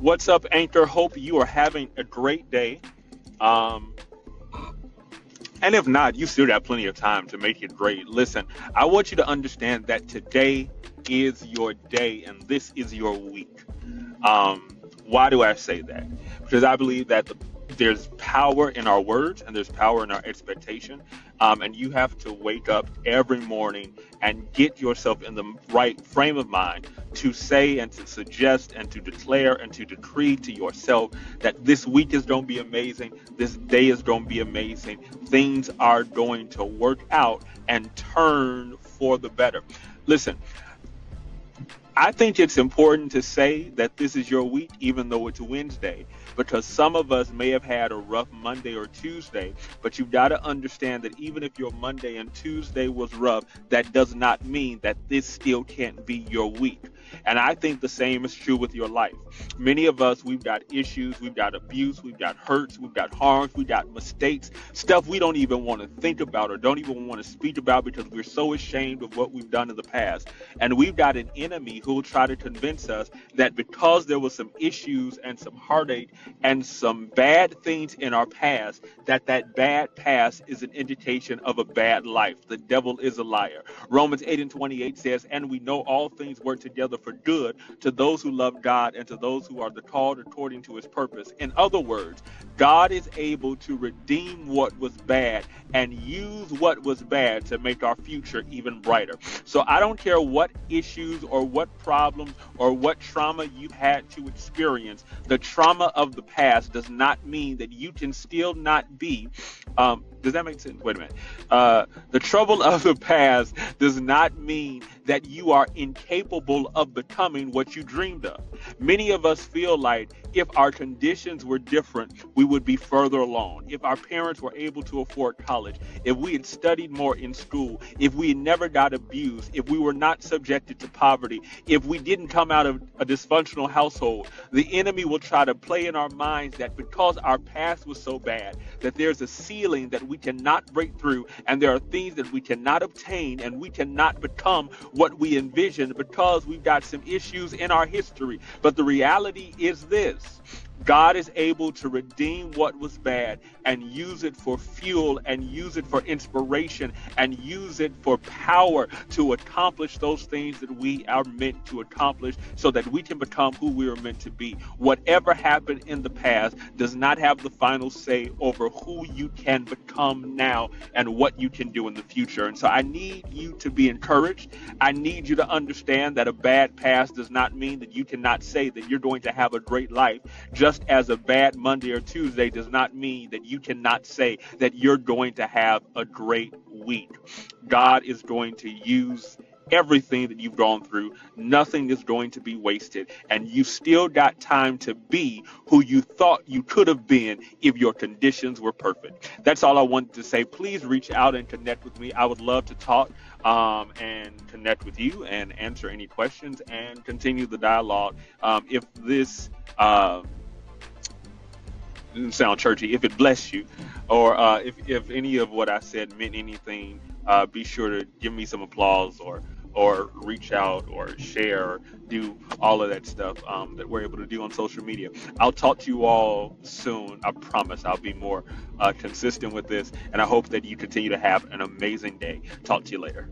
What's up, Anchor? Hope you are having a great day. Um, and if not, you still got plenty of time to make it great. Listen, I want you to understand that today is your day and this is your week. Um, why do I say that? Because I believe that the, there's power in our words and there's power in our expectation. Um, and you have to wake up every morning and get yourself in the right frame of mind to say and to suggest and to declare and to decree to yourself that this week is going to be amazing, this day is going to be amazing, things are going to work out and turn for the better. Listen, I think it's important to say that this is your week, even though it's Wednesday, because some of us may have had a rough Monday or Tuesday, but you've got to understand that even if your Monday and Tuesday was rough, that does not mean that this still can't be your week. And I think the same is true with your life. Many of us, we've got issues, we've got abuse, we've got hurts, we've got harms, we've got mistakes, stuff we don't even want to think about or don't even want to speak about because we're so ashamed of what we've done in the past. And we've got an enemy will try to convince us that because there was some issues and some heartache and some bad things in our past, that that bad past is an indication of a bad life. The devil is a liar. Romans 8 and 28 says, And we know all things work together for good to those who love God and to those who are the called according to his purpose. In other words, God is able to redeem what was bad and use what was bad to make our future even brighter. So I don't care what issues or what problems or what trauma you had to experience, the trauma of the past does not mean that you can still not be. Um, does that make sense? Wait a minute. Uh, the trouble of the past does not mean that you are incapable of becoming what you dreamed of. Many of us feel like if our conditions were different, we would be further along. If our parents were able to afford college, if we had studied more in school, if we had never got abused, if we were not subjected to poverty, if we didn't come out of a dysfunctional household, the enemy will try to play in our minds that because our past was so bad, that there's a ceiling that we cannot break through, and there are things that we cannot obtain, and we cannot become what we envision because we've got some issues in our history. But the reality is this God is able to redeem what was bad and use it for fuel and use it for inspiration and use it for power to accomplish those things that we are meant to accomplish so that we can become who we are meant to be. Whatever happened in the past does not have the final say over who you can become now and what you can do in the future. And so I need you to be encouraged. I need you to understand that a bad past does not mean that you cannot say that you're going to have a great life. Just just as a bad Monday or Tuesday does not mean that you cannot say that you're going to have a great week. God is going to use everything that you've gone through. Nothing is going to be wasted. And you still got time to be who you thought you could have been if your conditions were perfect. That's all I wanted to say. Please reach out and connect with me. I would love to talk um, and connect with you and answer any questions and continue the dialogue. Um, if this. Uh, didn't sound churchy. If it blessed you, or uh, if if any of what I said meant anything, uh, be sure to give me some applause or or reach out or share or do all of that stuff um, that we're able to do on social media. I'll talk to you all soon. I promise I'll be more uh, consistent with this, and I hope that you continue to have an amazing day. Talk to you later.